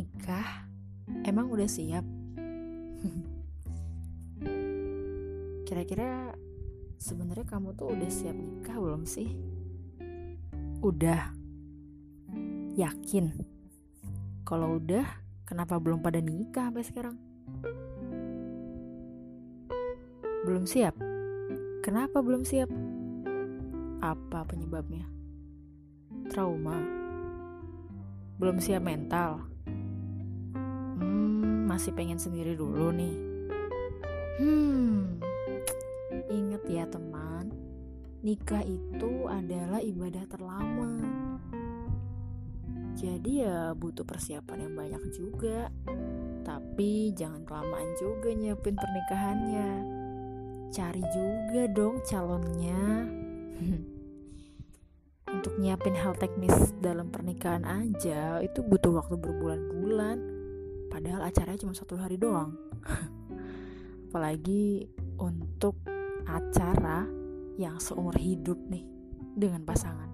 nikah? Emang udah siap? Kira-kira sebenarnya kamu tuh udah siap nikah belum sih? Udah. Yakin? Kalau udah kenapa belum pada nikah sampai sekarang? Belum siap? Kenapa belum siap? Apa penyebabnya? Trauma? Belum siap mental masih pengen sendiri dulu nih. Hmm. Inget ya teman. Nikah itu adalah ibadah terlama. Jadi ya butuh persiapan yang banyak juga. Tapi jangan kelamaan juga nyiapin pernikahannya. Cari juga dong calonnya. Untuk nyiapin hal teknis dalam pernikahan aja itu butuh waktu berbulan-bulan padahal acaranya cuma satu hari doang. Apalagi untuk acara yang seumur hidup nih dengan pasangan.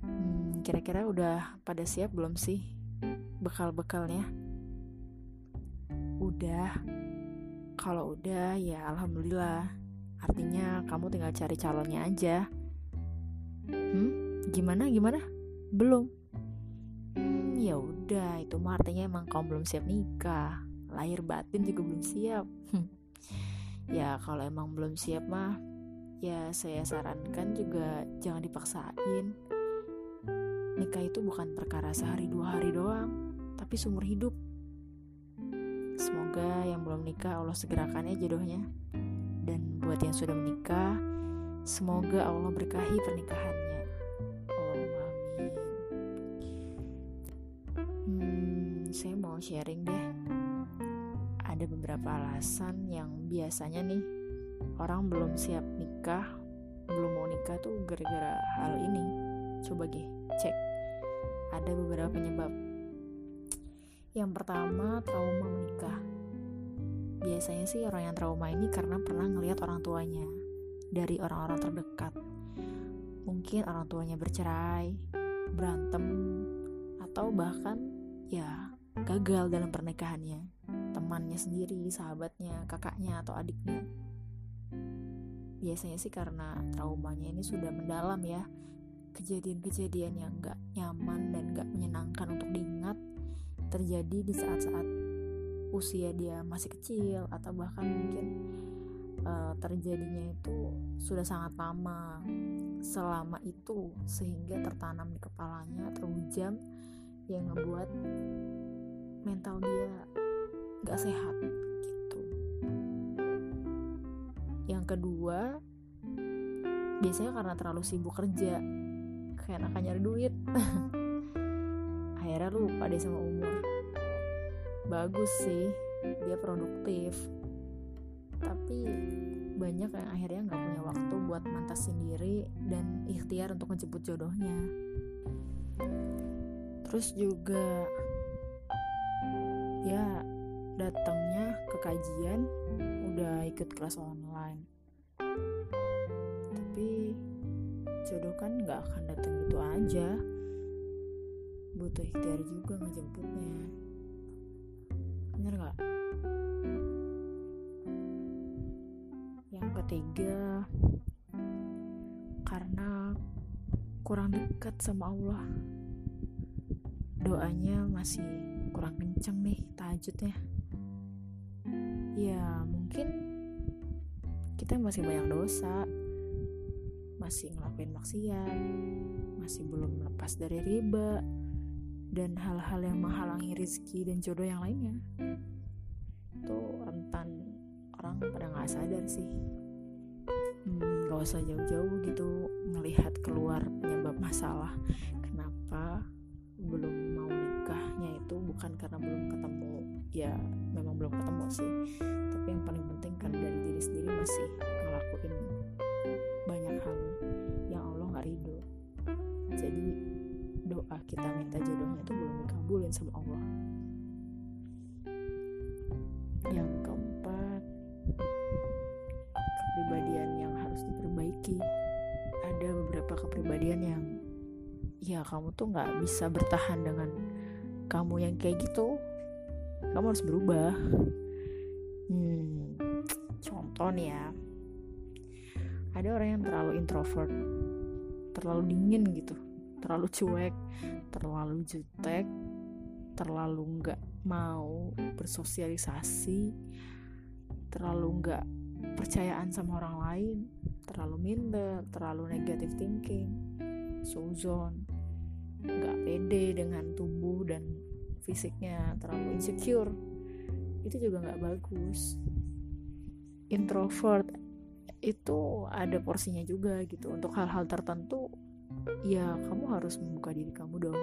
Hmm, kira-kira udah pada siap belum sih bekal-bekalnya? Udah. Kalau udah ya alhamdulillah. Artinya kamu tinggal cari calonnya aja. Hmm gimana gimana? Belum. Hmm ya udah itu mah artinya emang kamu belum siap nikah. Lahir batin juga belum siap. Ya kalau emang belum siap mah ya saya sarankan juga jangan dipaksain. Nikah itu bukan perkara sehari dua hari doang tapi seumur hidup. Semoga yang belum nikah Allah segerakan ya jodohnya. Dan buat yang sudah menikah semoga Allah berkahi pernikahannya beberapa alasan yang biasanya nih orang belum siap nikah belum mau nikah tuh gara-gara hal ini. Coba gih cek. Ada beberapa penyebab. Yang pertama trauma menikah. Biasanya sih orang yang trauma ini karena pernah ngelihat orang tuanya dari orang-orang terdekat. Mungkin orang tuanya bercerai berantem atau bahkan ya gagal dalam pernikahannya temannya sendiri sahabatnya kakaknya atau adiknya. Biasanya sih karena traumanya ini sudah mendalam ya. Kejadian-kejadian yang gak nyaman dan gak menyenangkan untuk diingat terjadi di saat-saat usia dia masih kecil atau bahkan mungkin uh, terjadinya itu sudah sangat lama. Selama itu sehingga tertanam di kepalanya terhujam yang ngebuat mental dia gak sehat yang kedua biasanya karena terlalu sibuk kerja kayak anak nyari duit. Akhirnya lupa deh sama umur. Bagus sih dia produktif. Tapi banyak yang akhirnya nggak punya waktu buat mantas sendiri dan ikhtiar untuk ngejemput jodohnya. Terus juga ya datangnya ke kajian udah ikut kelas online. Tapi jodoh kan nggak akan datang gitu aja. Butuh ikhtiar juga ngejemputnya. Bener nggak? Yang ketiga karena kurang dekat sama Allah. Doanya masih kurang kenceng nih tahajudnya ya mungkin kita masih banyak dosa masih ngelakuin maksiat masih belum lepas dari riba dan hal-hal yang menghalangi rezeki dan jodoh yang lainnya. Itu rentan orang pada nggak sadar sih. Hmm, gak usah jauh-jauh gitu melihat keluar penyebab masalah. Kenapa belum mau nikahnya itu bukan karena belum ketemu ya memang belum ketemu sih. Tapi yang paling penting kan dari diri sendiri masih ngelakuin banyak hal yang Allah nggak ridho jadi doa kita minta jodohnya itu belum dikabulin sama Allah. Yang keempat kepribadian yang harus diperbaiki. Ada beberapa kepribadian yang ya kamu tuh nggak bisa bertahan dengan kamu yang kayak gitu kamu harus berubah. Hmm, contoh nih ya. Ada orang yang terlalu introvert terlalu dingin gitu terlalu cuek terlalu jutek terlalu nggak mau bersosialisasi terlalu nggak percayaan sama orang lain terlalu minder terlalu negative thinking suzon nggak pede dengan tubuh dan fisiknya terlalu insecure itu juga nggak bagus. Introvert itu ada porsinya juga gitu. Untuk hal-hal tertentu ya kamu harus membuka diri kamu dong.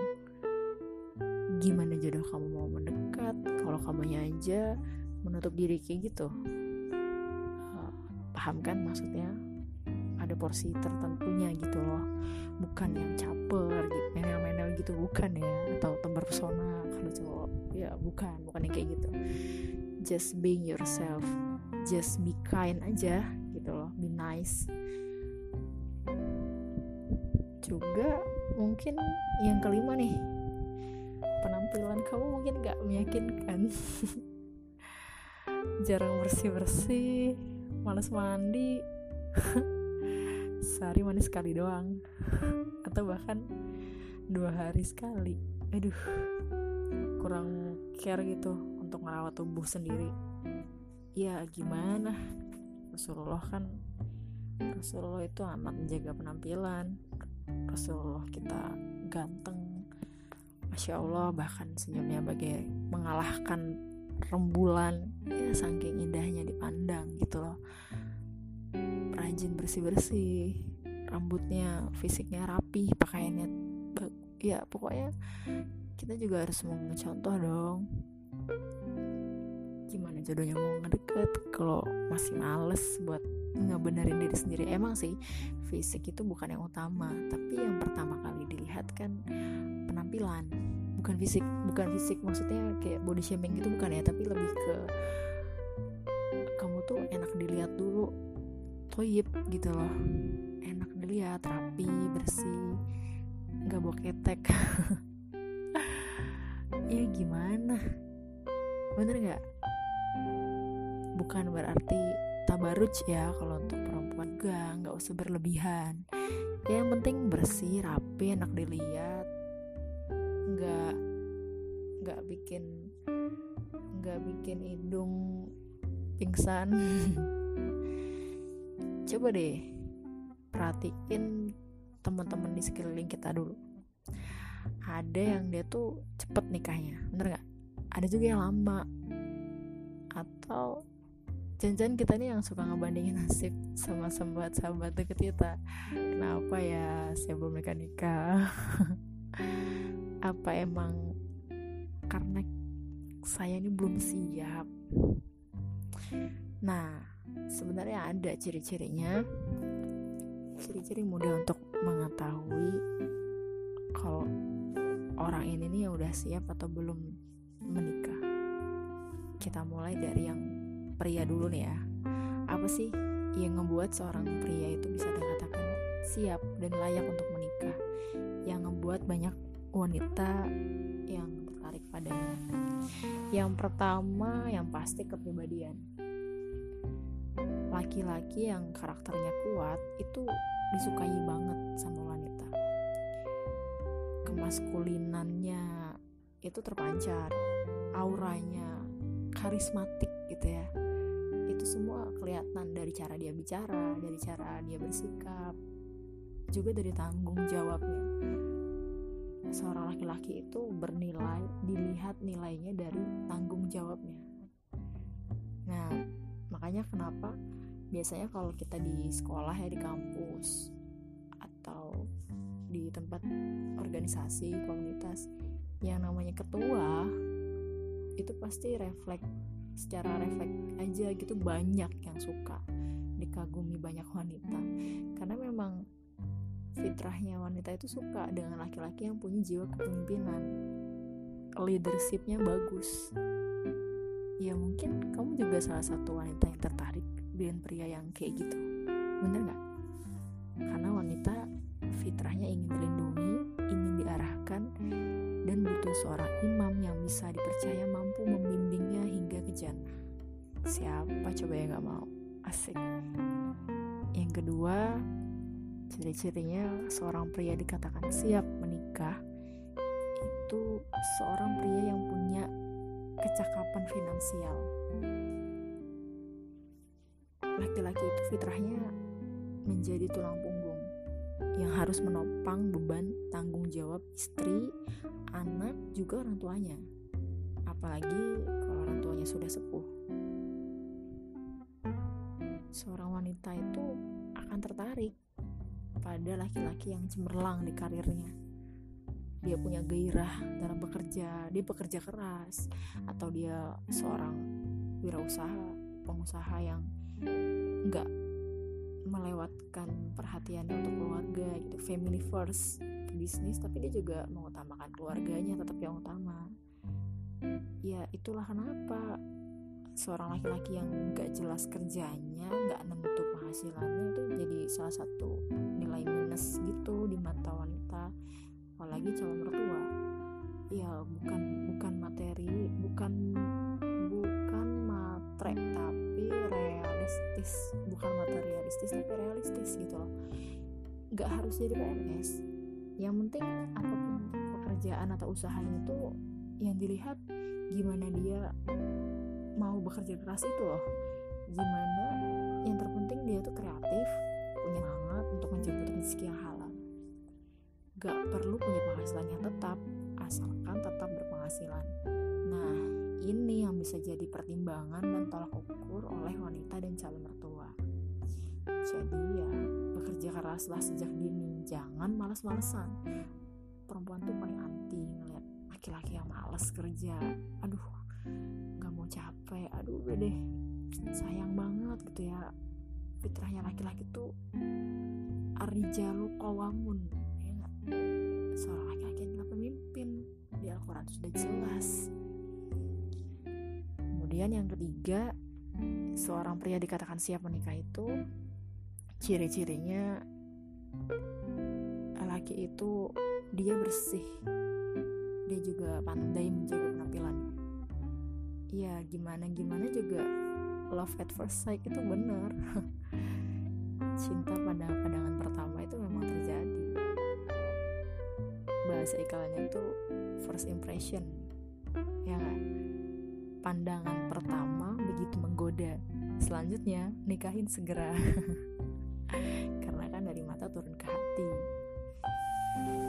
Gimana jodoh kamu mau mendekat kalau kamunya aja menutup diri kayak gitu. Uh, paham kan maksudnya? Ada porsi tertentunya gitu loh. Bukan yang caper gitu menel-menel gitu bukan ya. Atau tebar pesona kalau cowok ya bukan bukan yang kayak gitu. Just being yourself. Just be kind aja gitu loh. Be nice. Juga mungkin yang kelima nih. Penampilan kamu mungkin gak meyakinkan. Jarang bersih bersih males mandi sehari mandi sekali doang. Atau bahkan dua hari sekali. Aduh kurang care gitu untuk merawat tubuh sendiri. Ya gimana? Rasulullah kan Rasulullah itu amat menjaga penampilan. Rasulullah kita ganteng. Masya Allah bahkan senyumnya bagai mengalahkan rembulan ya saking indahnya dipandang gitu loh. Rajin bersih-bersih rambutnya fisiknya rapi pakaiannya ya pokoknya kita juga harus mencontoh dong. Gimana jodohnya mau ngedeket kalau masih males buat ngebenerin diri sendiri. Emang sih fisik itu bukan yang utama tapi yang pertama kali dilihat kan penampilan. Bukan fisik bukan fisik. Maksudnya kayak body shaming gitu bukan ya tapi lebih ke kamu tuh enak dilihat dulu toyib gitu loh. Enak dilihat rapi bersih nggak bawa ketek ya gimana? Bener nggak? Bukan berarti tabaruj ya kalau untuk perempuan. Gak nggak usah berlebihan. Ya yang penting bersih rapi enak dilihat. Nggak nggak bikin nggak bikin hidung pingsan. Coba deh perhatiin teman-teman di sekeliling kita dulu ada yang dia tuh cepet nikahnya bener nggak? Ada juga yang lama. Atau jangan-jangan kita nih yang suka ngebandingin nasib sama sahabat-sahabat deket kita. Kenapa ya saya belum nikah nikah? Apa emang karena saya ini belum siap? Nah sebenarnya ada ciri-cirinya. Ciri-ciri mudah untuk mengetahui kalau orang ini nih udah siap atau belum menikah? Kita mulai dari yang pria dulu nih ya. Apa sih yang membuat seorang pria itu bisa dikatakan siap dan layak untuk menikah? Yang membuat banyak wanita yang tertarik padanya. Yang pertama yang pasti kepribadian. Laki-laki yang karakternya kuat itu disukai banget sama wanita kemaskulinannya itu terpancar auranya karismatik gitu ya. Itu semua kelihatan dari cara dia bicara dari cara dia bersikap juga dari tanggung jawabnya. Seorang laki-laki itu bernilai dilihat nilainya dari tanggung jawabnya. Nah makanya kenapa biasanya kalau kita di sekolah ya di kampus tempat organisasi komunitas yang namanya ketua itu pasti refleks secara refleks aja gitu banyak yang suka dikagumi banyak wanita. Karena memang fitrahnya wanita itu suka dengan laki-laki yang punya jiwa kepemimpinan. Leadershipnya bagus. Ya mungkin kamu juga salah satu wanita yang tertarik dengan pria yang kayak gitu. Bener nggak? Karena wanita fitrahnya ingin dilindungi ingin diarahkan dan butuh seorang imam yang bisa dipercaya mampu membimbingnya hingga ke jannah. Siapa coba yang gak mau? Asik. Yang kedua, ciri-cirinya seorang pria dikatakan siap menikah itu seorang pria yang punya kecakapan finansial. Laki-laki itu fitrahnya menjadi tulang punggung yang harus menopang beban tanggung jawab istri, anak, juga orang tuanya. Apalagi kalau orang tuanya sudah sepuh. Seorang wanita itu akan tertarik pada laki-laki yang cemerlang di karirnya. Dia punya gairah dalam bekerja, dia bekerja keras, atau dia seorang wirausaha, pengusaha yang nggak melewatkan perhatiannya untuk keluarga gitu. Family first bisnis tapi dia juga mengutamakan keluarganya tetap yang utama. Ya itulah kenapa seorang laki-laki yang nggak jelas kerjanya nggak nentu penghasilannya itu jadi salah satu nilai minus gitu di mata wanita apalagi calon mertua. Ya bukan realistis bukan materialistis tapi realistis gitu loh. Nggak harus jadi PNS yang penting apa pun pekerjaan atau usahanya itu yang dilihat gimana dia mau bekerja keras itu loh. Gimana yang terpenting dia tuh kreatif punya semangat untuk menjemput rezeki yang halal. Gak perlu punya penghasilan yang tetap asalkan tetap berpenghasilan ini yang bisa jadi pertimbangan dan tolak ukur oleh wanita dan calon mertua. Jadi ya bekerja keraslah sejak dini. Jangan males-malesan perempuan tuh paling anti ngeliat laki-laki yang males kerja. Aduh nggak mau capek. Aduh udah deh. Sayang banget gitu ya. Fitrahnya laki-laki tuh arijalu kawamun ya seorang laki-laki adalah pemimpin di Al-Quran sudah jelas kemudian yang ketiga seorang pria dikatakan siap menikah itu ciri-cirinya laki itu dia bersih. Dia juga pandai menjaga penampilannya ya gimana gimana juga love at first sight itu benar. Cinta pada pandangan pertama itu memang terjadi. Bahasa iklannya itu first impression. Ya kan pandangan pertama begitu menggoda. Selanjutnya nikahin segera. Karena kan dari mata turun ke hati.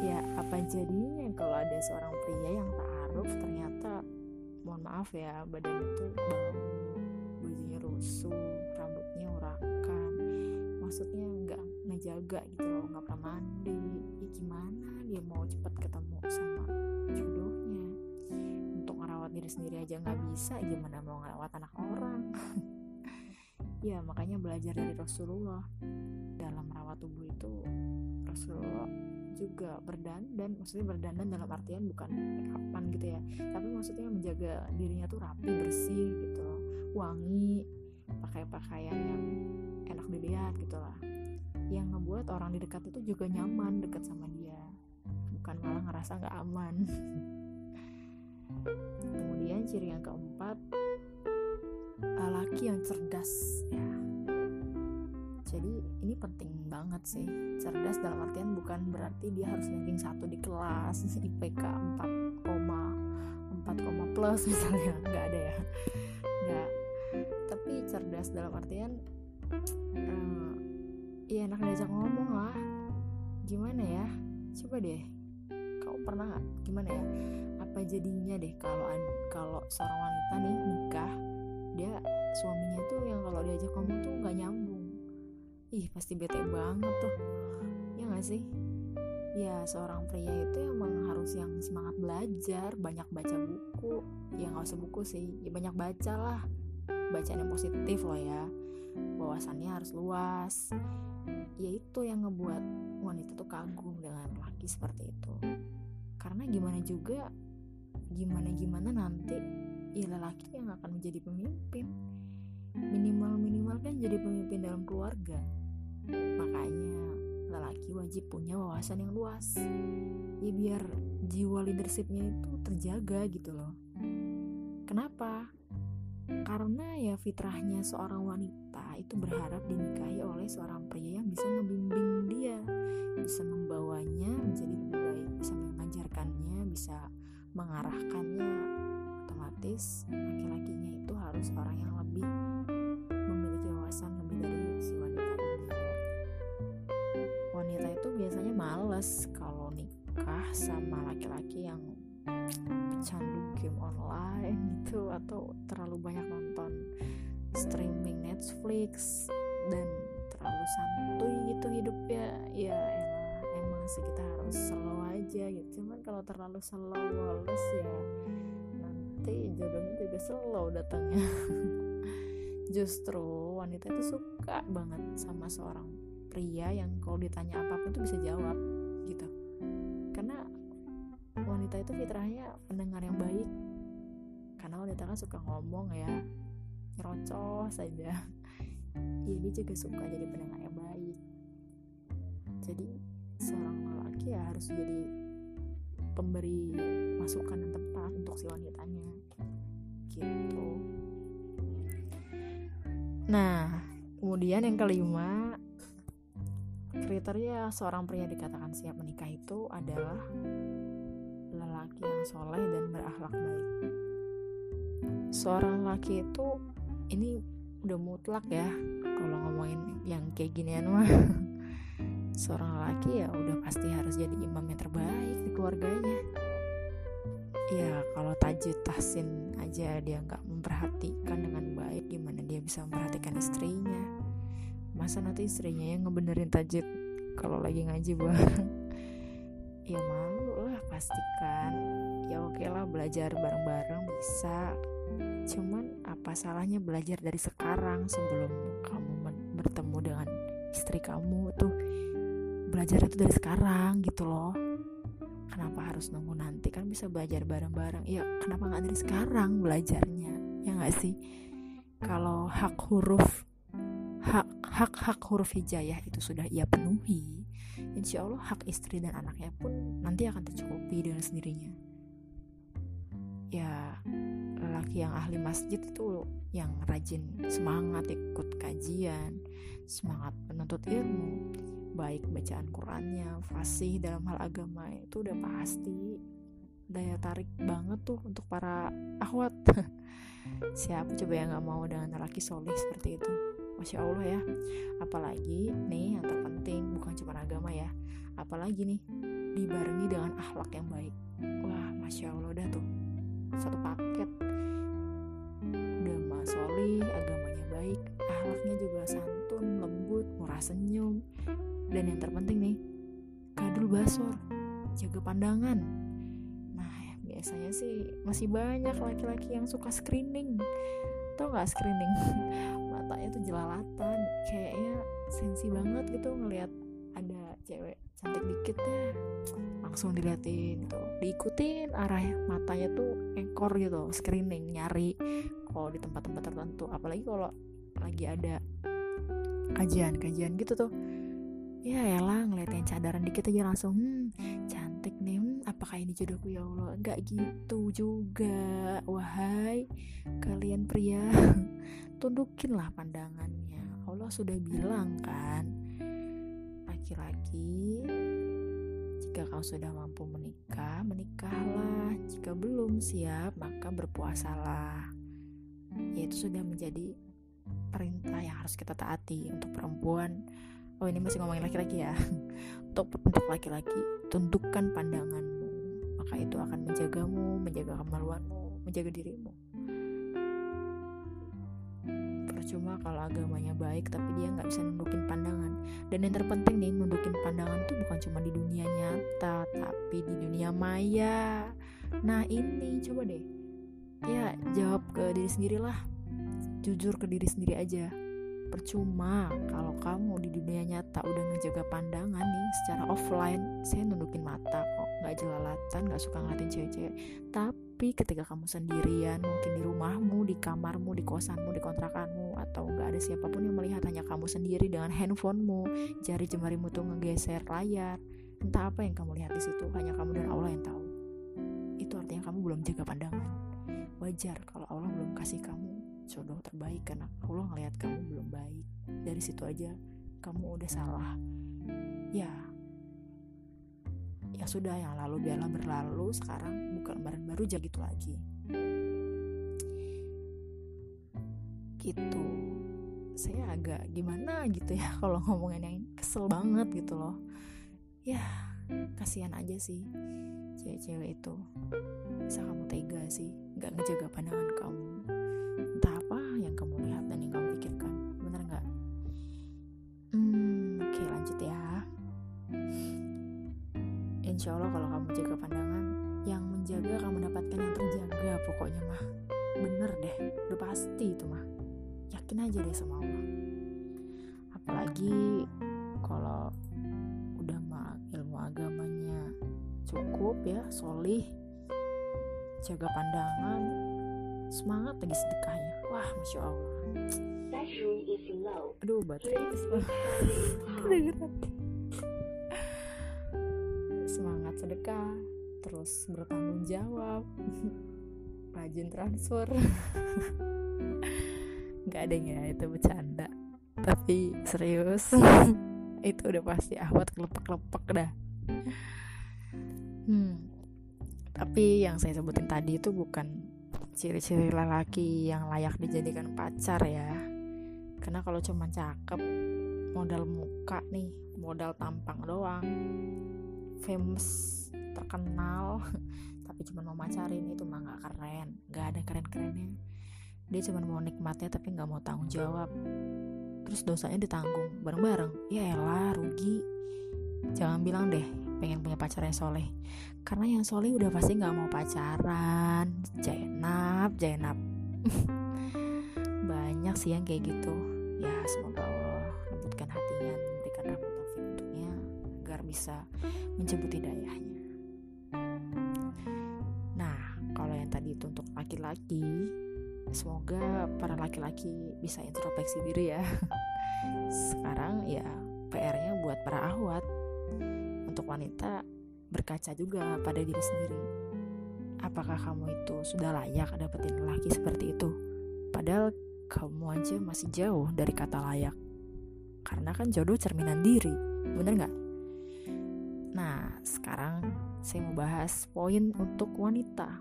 Ya apa jadinya kalau ada seorang pria yang ta'aruf? Ternyata mohon maaf ya badan itu bau bajunya rusuh rambutnya urakan. Maksudnya nggak ngejaga gitu loh nggak pernah mandi. Ya gimana dia mau cepat ketemu sama sendiri aja nggak bisa gimana mau ngerawat anak orang. Ya makanya belajar dari Rasulullah. Dalam merawat tubuh itu Rasulullah juga berdandan maksudnya berdandan dalam artian bukan make gitu ya. Tapi maksudnya menjaga dirinya tuh rapi bersih gitu wangi pakai pakaian yang enak dilihat gitu lah. Yang ngebuat orang di dekat itu juga nyaman dekat sama dia. Bukan malah ngerasa nggak aman kemudian ciri yang keempat laki yang cerdas ya. Jadi ini penting banget sih. Cerdas dalam artian bukan berarti dia harus ranking satu di kelas IPK 4, 4, plus misalnya. Nggak ada ya. Nggak. Tapi cerdas dalam artian uh, ya enak diajak ngomong lah. Gimana ya? Coba deh. Kau pernah nggak? Gimana ya apa jadinya deh kalau kalau seorang wanita nih nikah dia suaminya tuh yang kalau diajak ngomong tuh nggak nyambung. Ih pasti bete banget tuh. Ya gak sih? Ya seorang pria itu emang harus yang semangat belajar banyak baca buku. Ya nggak usah buku sih. Ya banyak baca lah. Bacaan yang positif loh ya. Wawasannya harus luas. Ya itu yang ngebuat wanita tuh kagum dengan laki seperti itu. Karena gimana juga gimana gimana nanti ya lelaki yang akan menjadi pemimpin. Minimal minimal kan jadi pemimpin dalam keluarga. Makanya lelaki wajib punya wawasan yang luas. Ya biar jiwa leadershipnya itu terjaga gitu loh. Kenapa? Karena ya fitrahnya seorang wanita itu berharap dinikahi oleh seorang pria yang bisa membimbing dia bisa membawanya menjadi lebih baik bisa mengajarkannya bisa mengarahkannya otomatis laki-lakinya itu harus orang yang lebih memiliki wawasan lebih dari si wanita ini. Wanita itu biasanya males kalau nikah sama laki-laki yang pecandu game online gitu atau terlalu banyak nonton streaming Netflix dan terlalu santuy gitu hidupnya. Ya emang sih kita harus slow aja gitu. Cuman kalau terlalu slow males ya. Nanti jodohnya juga slow datangnya. Justru wanita itu suka banget sama seorang pria yang kalau ditanya apa pun tuh bisa jawab gitu. Karena wanita itu fitrahnya pendengar yang baik. Karena wanita kan suka ngomong ya nyerocos saja dia juga suka jadi pendengar yang baik. Jadi seorang lelaki ya harus jadi pemberi masukan yang tepat untuk si wanitanya. Gitu. Nah kemudian yang kelima kriteria seorang pria dikatakan siap menikah itu adalah lelaki yang soleh dan berakhlak baik. Seorang laki itu ini udah mutlak ya kalau ngomongin yang kayak ginian mah seorang laki ya udah pasti harus jadi imam yang terbaik di keluarganya. Ya kalau tajud tahsin aja dia nggak memperhatikan dengan baik gimana dia bisa memperhatikan istrinya. Masa nanti istrinya yang ngebenerin tajud kalau lagi ngaji bareng? Ya malu lah pastikan. Ya oke lah belajar bareng-bareng bisa. Cuman apa salahnya belajar dari sekarang sebelum kamu bertemu dengan istri kamu tuh belajar itu dari sekarang gitu loh. Kenapa harus nunggu nanti? Kan bisa belajar bareng-bareng. Ya kenapa nggak dari sekarang belajarnya? Ya nggak sih? Kalau hak huruf hak hak hak huruf hijayah itu sudah ia penuhi insya Allah hak istri dan anaknya pun nanti akan tercukupi dengan sendirinya. Ya lelaki yang ahli masjid itu yang rajin semangat ikut kajian semangat menuntut ilmu baik bacaan Qurannya fasih dalam hal agama itu udah pasti daya tarik banget tuh untuk para akhwat. Siapa coba yang nggak mau dengan lelaki soleh seperti itu? Masya Allah ya. Apalagi nih yang terpenting bukan cuma agama ya. Apalagi nih dibarengi dengan akhlak yang baik. Wah masya Allah udah tuh. Satu paket. Udah masoli agamanya baik akhlaknya juga santun lembut murah senyum dan yang terpenting nih kadul basor jaga pandangan. Nah biasanya sih masih banyak laki-laki yang suka screening. Tau nggak screening? Matanya tuh jelalatan kayaknya sensi banget gitu ngelihat ada cewek cantik dikit ya. Langsung diliatin gitu diikutin arah matanya tuh ekor gitu screening nyari kalau di tempat-tempat tertentu. Apalagi kalau lagi ada kajian-kajian gitu tuh ya elah ngeliatin cadaran dikit aja langsung hmm cantik nih hmm, apakah ini jodohku? Ya Allah. Nggak gitu juga. Wahai kalian pria tundukinlah pandangannya. Allah sudah bilang kan laki-laki jika kau sudah mampu menikah menikahlah. Jika belum siap maka berpuasalah. Yaitu sudah menjadi perintah yang harus kita taati untuk perempuan oh ini masih ngomongin laki-laki ya. Untuk untuk laki-laki tundukkan pandanganmu. Maka itu akan menjagamu menjaga kemaluanmu menjaga dirimu. Percuma kalau agamanya baik tapi dia nggak bisa nundukin pandangan. Dan yang terpenting nih nundukin pandangan itu bukan cuma di dunia nyata tapi di dunia maya. Nah ini coba deh. Ya jawab ke diri sendirilah. Jujur ke diri sendiri aja percuma kalau kamu di dunia nyata udah ngejaga pandangan nih secara offline. Saya nundukin mata kok nggak jelalatan nggak suka ngeliatin cewek-cewek. Tapi ketika kamu sendirian mungkin di rumahmu di kamarmu di kosanmu di kontrakanmu atau nggak ada siapa pun yang melihat hanya kamu sendiri dengan handphonemu jari jemarimu tuh ngegeser layar. Entah apa yang kamu lihat di situ hanya kamu dan Allah yang tahu. Itu artinya kamu belum jaga pandangan. Wajar kalau Allah belum kasih kamu jodoh terbaik karena Allah ngelihat kamu belum baik. Dari situ aja kamu udah salah. Ya. Ya sudah yang lalu biarlah berlalu. Sekarang buka lembaran baru jadi gitu lagi. Gitu. Saya agak gimana gitu ya kalau ngomongin yang kesel banget gitu loh. Ya kasihan aja sih cewek-cewek itu. Bisa kamu tega sih nggak ngejaga pandangan kamu pokoknya mah. Bener deh udah pasti itu mah. Yakin aja deh sama Allah. Apalagi kalau udah mah ilmu agamanya cukup ya solih jaga pandangan semangat lagi sedekahnya. Wah masya Allah. Aduh baterai semangat sedekah terus bertanggung jawab rajin transfer. Nggak ada ya itu bercanda. Tapi serius itu udah pasti ahwat kelepek-kelepek dah. Hmm tapi yang saya sebutin tadi itu bukan ciri-ciri lelaki yang layak dijadikan pacar ya. Karena kalau cuma cakep modal muka nih modal tampang doang famous terkenal tapi cuma mau macarin itu mah nggak keren. Nggak ada keren-kerennya. Dia cuma mau nikmatnya tapi nggak mau tanggung jawab. Terus dosanya ditanggung bareng-bareng. Ya elah rugi. Jangan bilang deh pengen punya pacar yang soleh. Karena yang soleh udah pasti nggak mau pacaran. Jainap jainap. Banyak sih yang kayak gitu. Ya semoga Allah lembutkan hatinya memberikan rahmat untuknya agar bisa menjemput hidayahnya tadi itu untuk laki-laki. Semoga para laki-laki bisa introspeksi diri ya. Sekarang ya PR-nya buat para ahwat untuk wanita berkaca juga pada diri sendiri. Apakah kamu itu sudah layak dapetin laki seperti itu? Padahal kamu aja masih jauh dari kata layak. Karena kan jodoh cerminan diri bener nggak? Nah sekarang saya mau bahas poin untuk wanita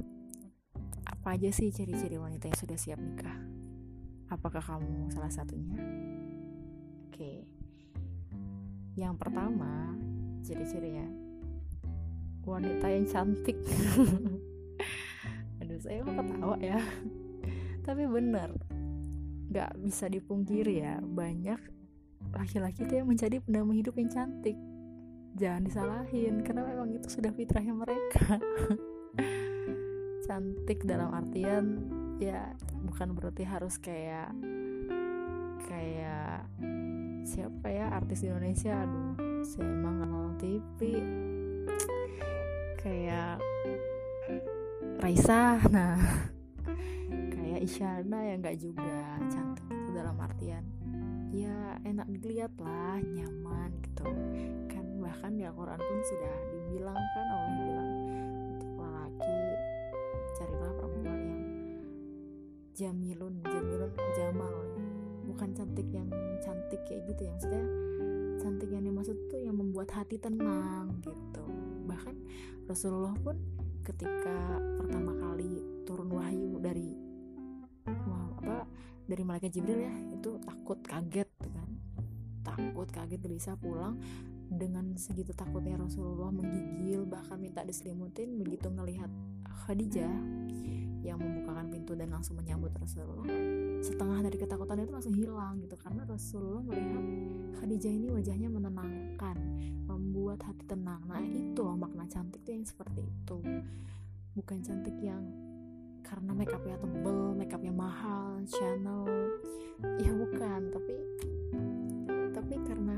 apa aja sih ciri-ciri wanita yang sudah siap nikah? Apakah kamu salah satunya? Oke. Yang pertama, ciri-cirinya wanita yang cantik. Aduh, saya mau ketawa ya. Tapi bener, gak bisa dipungkiri ya, banyak laki-laki itu yang menjadi pendamping hidup yang cantik. Jangan disalahin, karena memang itu sudah fitrahnya mereka. cantik dalam artian ya bukan berarti harus kayak kayak siapa ya artis Indonesia aduh saya emang kenal TV kayak Raisa nah kayak Isyana ya nggak juga cantik itu dalam artian ya enak dilihat lah nyaman gitu. Kan bahkan di Al-Quran pun sudah dibilang kan Allah bilang jamilun jamilun jamal. Bukan cantik yang cantik kayak gitu yang maksudnya cantik yang dimaksud tuh yang membuat hati tenang gitu. Bahkan Rasulullah pun ketika pertama kali turun wahyu dari wah, apa dari malaikat Jibril ya itu takut kaget kan. Takut kaget bisa pulang. Dengan segitu takutnya Rasulullah menggigil bahkan minta diselimutin begitu ngelihat Khadijah yang membukakan pintu dan langsung menyambut Rasulullah. Setengah dari ketakutan itu langsung hilang gitu karena Rasulullah melihat Khadijah ini wajahnya menenangkan membuat hati tenang. Nah itu loh makna cantik tuh yang seperti itu. Bukan cantik yang karena make upnya tebel make upnya mahal channel ya bukan tapi tapi karena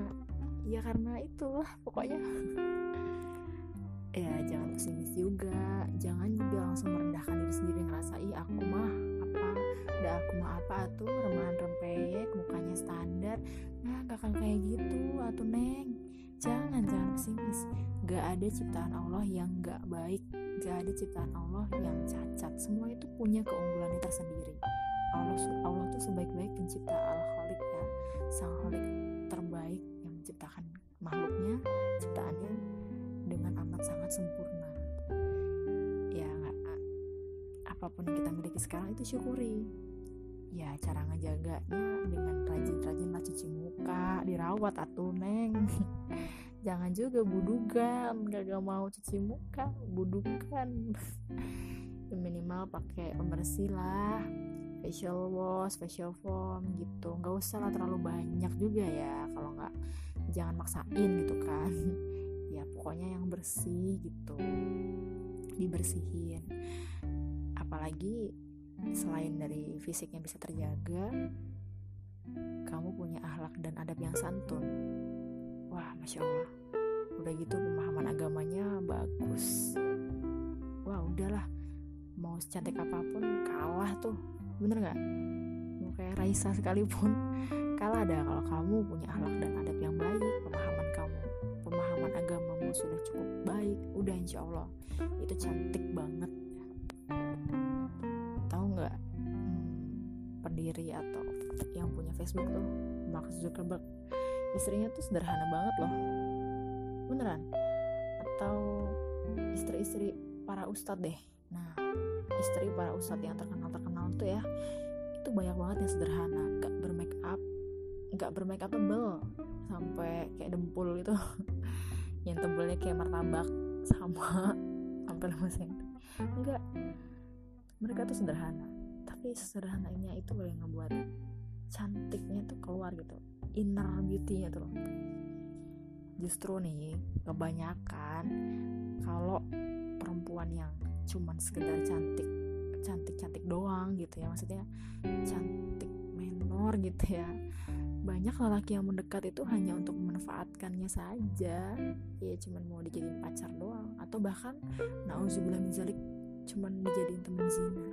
ya karena itulah pokoknya ya jangan pesimis juga. Jangan juga langsung merendahkan diri sendiri ngerasa ih aku mah apa? Udah aku mah apa tuh remahan rempeyek mukanya standar. Nah gak akan kayak gitu atuh neng. Jangan jangan pesimis. Gak ada ciptaan Allah yang gak baik. Gak ada ciptaan Allah yang cacat. Semua itu punya keunggulannya tersendiri. Allah Allah tuh sebaik-baik pencipta al kholik ya. Sang kholik terbaik yang menciptakan makhluknya ciptaannya dengan amat sangat sempurna. Ya apa pun yang kita miliki sekarang itu syukuri. Ya cara ngejaganya dengan rajin-rajin lah cuci muka dirawat atuh neng. Jangan juga budugan gak, gak mau cuci muka budukan. Minimal pakai pembersih lah facial wash, facial foam gitu. Nggak usah lah terlalu banyak juga ya kalau nggak jangan maksain gitu kan pokoknya yang bersih gitu dibersihin. Apalagi selain dari fisiknya bisa terjaga kamu punya akhlak dan adab yang santun. Wah masya allah. Udah gitu pemahaman agamanya bagus. Wah udahlah. Mau secantik apa pun kalah tuh. Bener nggak? Mau kayak Raisa sekalipun kalah ada kalau kamu punya akhlak dan adab yang baik pemahaman kamu pemahaman agamamu sudah cukup baik udah insya Allah. Itu cantik banget. Tahu nggak? Hmm, pendiri atau yang punya Facebook tuh Mark Zuckerberg. Istrinya tuh sederhana banget loh. Beneran. Atau istri-istri para ustadz deh. Nah istri para ustadz yang terkenal terkenal tuh ya itu banyak banget yang sederhana. Gak bermake up gak bermake up tebel sampai kayak dempul gitu yang tebelnya kayak martabak sama sampai senti enggak. Mereka tuh sederhana. Tapi sederhananya itu yang ngebuat cantiknya tuh keluar gitu. Inner beauty-nya tuh loh. Justru nih kebanyakan kalau perempuan yang cuman sekedar cantik cantik cantik doang gitu ya maksudnya cantik menor gitu ya banyak lelaki yang mendekat itu hanya untuk memanfaatkannya saja. Ya cuman mau dijadiin pacar doang. Atau bahkan nauzubillah min zalik cuman dijadiin temen zina.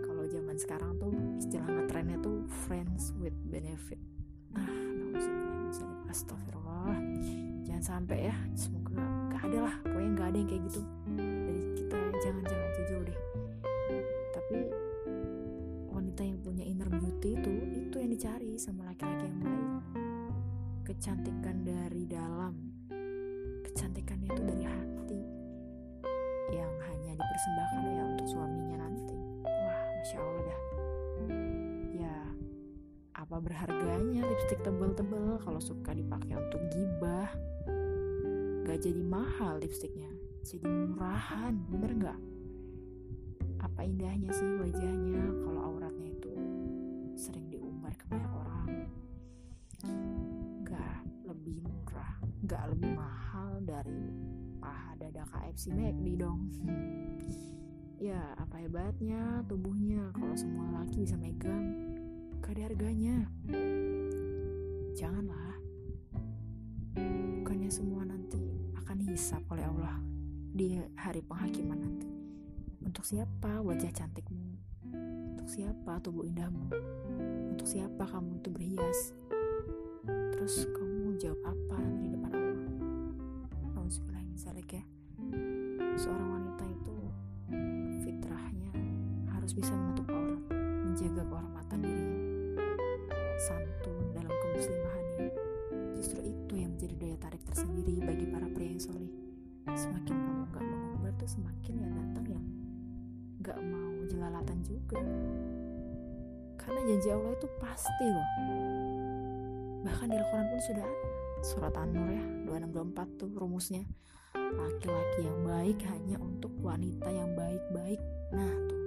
Kalau zaman sekarang tuh istilah ngetrennya tuh friends with benefit. Ah nauzubillah min zalik. Astagfirullah jangan sampai ya semoga gak ada lah. Pokoknya gak ada yang kayak gitu. Dari kita jangan-jangan jauh deh. Tapi wanita yang punya inner beauty itu itu yang dicari sama laki-laki kecantikan dari dalam. Kecantikannya itu dari hati yang hanya dipersembahkan ya untuk suaminya nanti. Wah masya allah dah. Ya apa berharganya lipstick tebel-tebel kalau suka dipakai untuk gibah? Gak jadi mahal lipsticknya jadi murahan bener nggak? Apa indahnya sih wajahnya kalau gak lebih mahal dari paha dada KFC McD dong. Ya apa hebatnya tubuhnya kalau semua laki bisa megang gak ada harganya. Janganlah. Bukannya semua nanti akan hisap oleh Allah di hari penghakiman nanti. Untuk siapa wajah cantikmu? Untuk siapa tubuh indahmu? Untuk siapa kamu itu berhias? Terus kamu jawab apa? nanti Misalnya ya. Seorang wanita itu fitrahnya harus bisa menutup aurat menjaga kehormatan dirinya. Santun dalam kemuslimahannya. Justru itu yang menjadi daya tarik tersendiri bagi para pria yang solih semakin kamu gak mengumbar tuh semakin ya datang yang gak mau jelalatan juga. Karena janji Allah itu pasti loh. Bahkan di Al-Quran pun sudah ada. Surat An-Nur ya 2624 tuh rumusnya laki-laki yang baik hanya untuk wanita yang baik-baik. Nah tuh.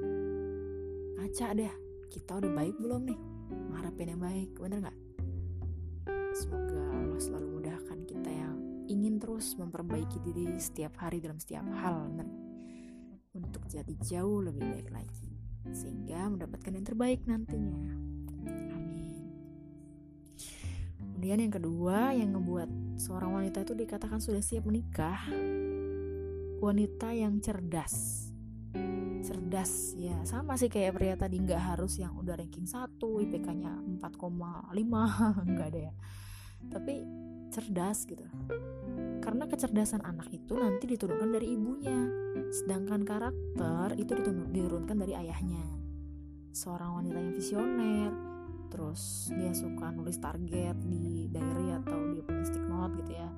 Ngaca deh. Kita udah baik belum nih? Mengharapin yang baik bener nggak? Semoga Allah selalu mudahkan kita yang ingin terus memperbaiki diri setiap hari dalam setiap hal bener untuk jadi jauh lebih baik lagi sehingga mendapatkan yang terbaik nantinya. Amin. Kemudian yang kedua yang membuat seorang wanita itu dikatakan sudah siap menikah. Wanita yang cerdas. Cerdas ya. Sama sih kayak pria tadi nggak harus yang udah ranking 1 IPK-nya 4,5 nggak ada ya. Tapi cerdas gitu. Karena kecerdasan anak itu nanti diturunkan dari ibunya. Sedangkan karakter itu diturunkan dari ayahnya. Seorang wanita yang visioner terus dia suka nulis target di diary atau dia punya stick note gitu ya.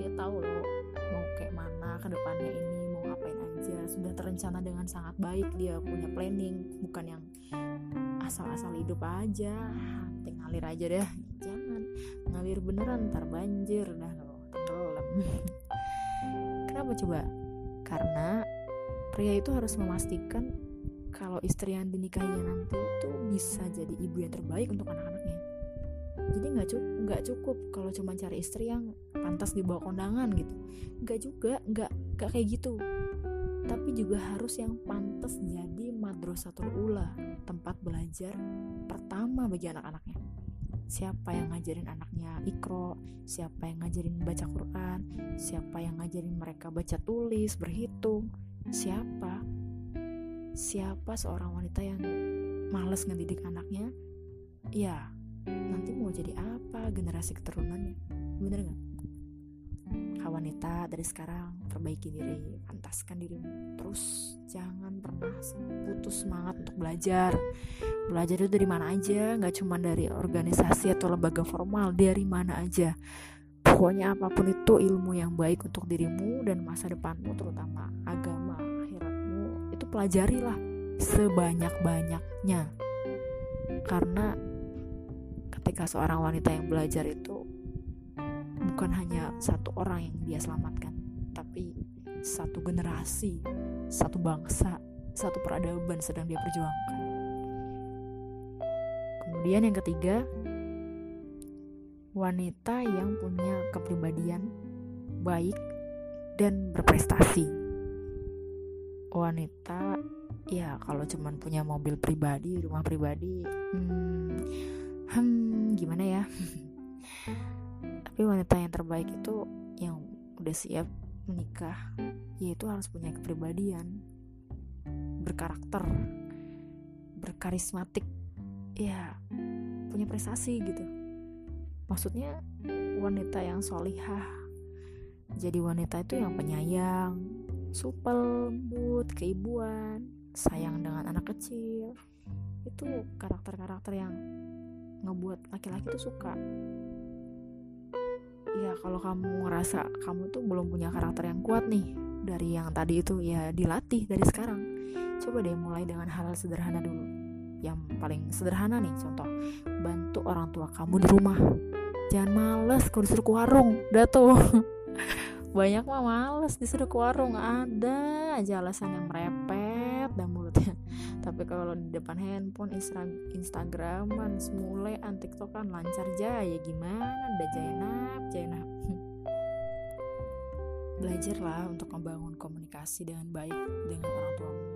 Dia tahu loh mau kayak mana ke depannya ini mau ngapain aja. Sudah terencana dengan sangat baik dia punya planning. Bukan yang asal-asal hidup aja. Penting ngalir aja deh. Jangan. Ngalir beneran ntar banjir. Dah lo tenggelam. Kenapa coba? Karena pria itu harus memastikan kalau istri yang dinikahinya nanti itu bisa jadi ibu yang terbaik untuk anak-anaknya jadi nggak cukup nggak cukup kalau cuma cari istri yang pantas dibawa kondangan gitu. Nggak juga nggak nggak kayak gitu. Tapi juga harus yang pantas jadi madrasatul ula tempat belajar pertama bagi anak-anaknya. Siapa yang ngajarin anaknya ikro siapa yang ngajarin baca Quran siapa yang ngajarin mereka baca tulis berhitung. Siapa? Siapa seorang wanita yang males ngedidik anaknya? Ya nanti mau jadi apa generasi keturunannya? Bener nggak? Wanita dari sekarang perbaiki diri pantaskan dirimu terus jangan pernah putus semangat untuk belajar. Belajar itu dari mana aja? Nggak cuma dari organisasi atau lembaga formal dari mana aja. Pokoknya apa pun itu ilmu yang baik untuk dirimu dan masa depanmu terutama agama pelajarilah sebanyak-banyaknya. Karena ketika seorang wanita yang belajar itu bukan hanya satu orang yang dia selamatkan tapi satu generasi satu bangsa satu peradaban sedang dia perjuangkan. Kemudian yang ketiga wanita yang punya kepribadian baik dan berprestasi. Wanita ya kalau cuman punya mobil pribadi rumah pribadi hmm, hmm gimana ya? Tapi wanita yang terbaik itu yang udah siap menikah yaitu harus punya kepribadian. Berkarakter. Berkarismatik. Ya punya prestasi gitu. Maksudnya wanita yang solihah. Jadi wanita itu yang penyayang supel, lembut, keibuan, sayang dengan anak kecil. Itu karakter-karakter yang ngebuat laki-laki tuh suka. Ya kalau kamu ngerasa kamu tuh belum punya karakter yang kuat nih dari yang tadi itu ya dilatih dari sekarang. Coba deh mulai dengan hal, -hal sederhana dulu. Yang paling sederhana nih contoh bantu orang tua kamu di rumah. Jangan males kalau disuruh ke warung, udah tuh. banyak mah males disuruh ke warung ada aja alasan yang mulutnya tapi kalau di depan handphone Insta Instagraman semulean tiktokan lancar jaya. Gimana? Ada Jainab Jainab belajarlah untuk membangun komunikasi dengan baik dengan orang tuamu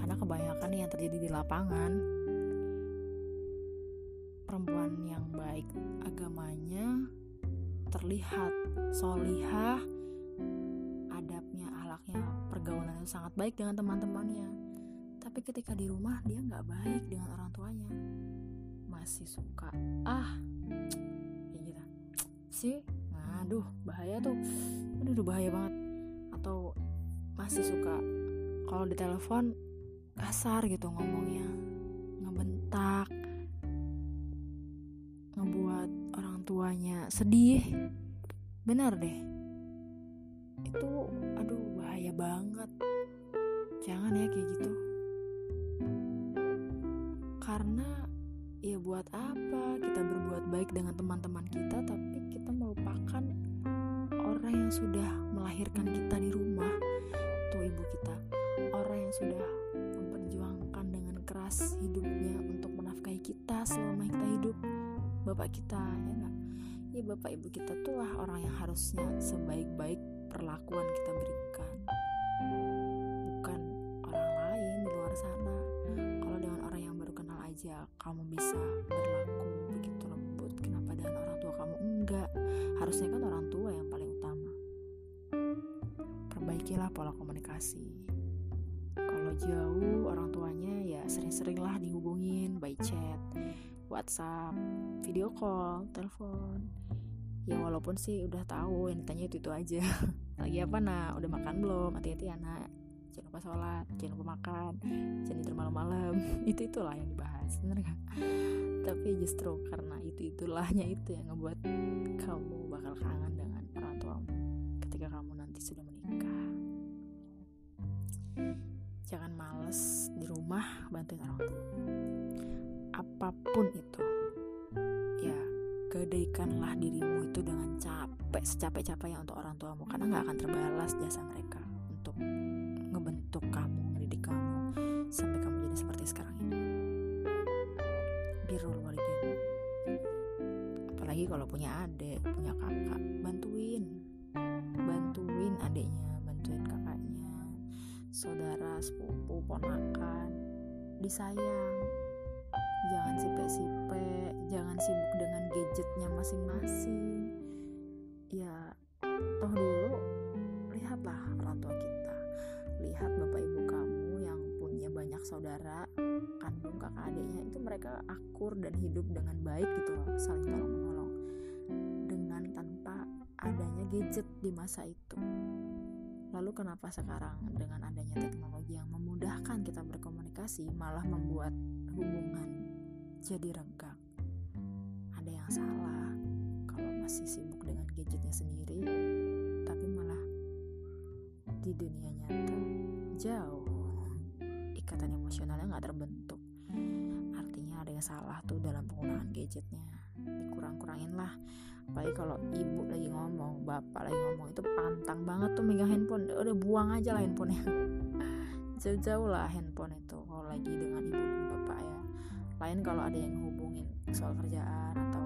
karena kebanyakan yang terjadi di lapangan perempuan yang baik agamanya terlihat solihah adabnya alaknya pergaulan itu sangat baik dengan teman-temannya tapi ketika di rumah dia nggak baik dengan orang tuanya. Masih suka ah kayak gitu. Sih aduh bahaya tuh. Aduh bahaya banget. Atau masih suka kalau di telepon kasar gitu ngomongnya. Ngebentak ngebuat tuanya sedih. Benar deh. Itu aduh bahaya banget. Jangan ya kayak gitu karena ya buat apa? Kita berbuat baik dengan teman-teman kita tapi kita melupakan orang yang sudah melahirkan kita di rumah tuh ibu kita. Orang yang sudah memperjuangkan dengan keras hidupnya untuk menafkahi kita selama kita hidup. Bapak kita ya gak? ya bapak ibu kita tuh lah orang yang harusnya sebaik-baik perlakuan kita berikan kamu bisa berlaku begitu lembut? Kenapa dengan orang tua kamu enggak? Harusnya kan orang tua yang paling utama. Perbaikilah pola komunikasi. Jauh orang tuanya ya sering-sering lah dihubungin by chat WhatsApp video call telepon. Ya walaupun sih udah tahu yang ditanya itu itu aja. Lagi apa nak? Udah makan belum? Hati-hati anak jangan lupa sholat jangan lupa makan jangan tidur malam-malam. Itu itulah yang dibahas bener gak tapi justru karena itu itulahnya itu yang ngebuat kamu bakal kangen dengan orang tuamu ketika kamu nanti sudah menikah. Jangan males di rumah bantuin orang tua. Apa pun itu ya gadaikanlah dirimu itu dengan capek secapek-capeknya untuk orang tuamu karena nggak akan terbalas jasa mereka ngebentuk kamu ngedidik kamu sampai kamu jadi seperti sekarang ini. Birrul walidin apalagi kalau punya adik punya kakak bantuin. Bantuin adiknya bantuin kakaknya saudara sepupu ponakan. Disayang. Jangan sipe-sipe jangan sibuk dengan gadgetnya masing-masing akur dan hidup dengan baik gitu loh saling tolong menolong dengan tanpa adanya gadget di masa itu lalu kenapa sekarang dengan adanya teknologi yang memudahkan kita berkomunikasi malah membuat hubungan jadi renggang. Ada yang salah kalau masih sibuk dengan gadgetnya sendiri, tapi malah di dunia nyata jauh ikatan emosionalnya nggak terbentuk. Yang salah tuh dalam penggunaan gadgetnya. Dikurang-kurangin lah. Apalagi kalau ibu lagi ngomong, bapak lagi ngomong itu pantang banget tuh megang handphone. Udah buang aja lah handphonenya. Jauh-jauh lah handphone itu kalau lagi dengan ibu dan bapak ya lain kalau ada yang hubungin soal kerjaan atau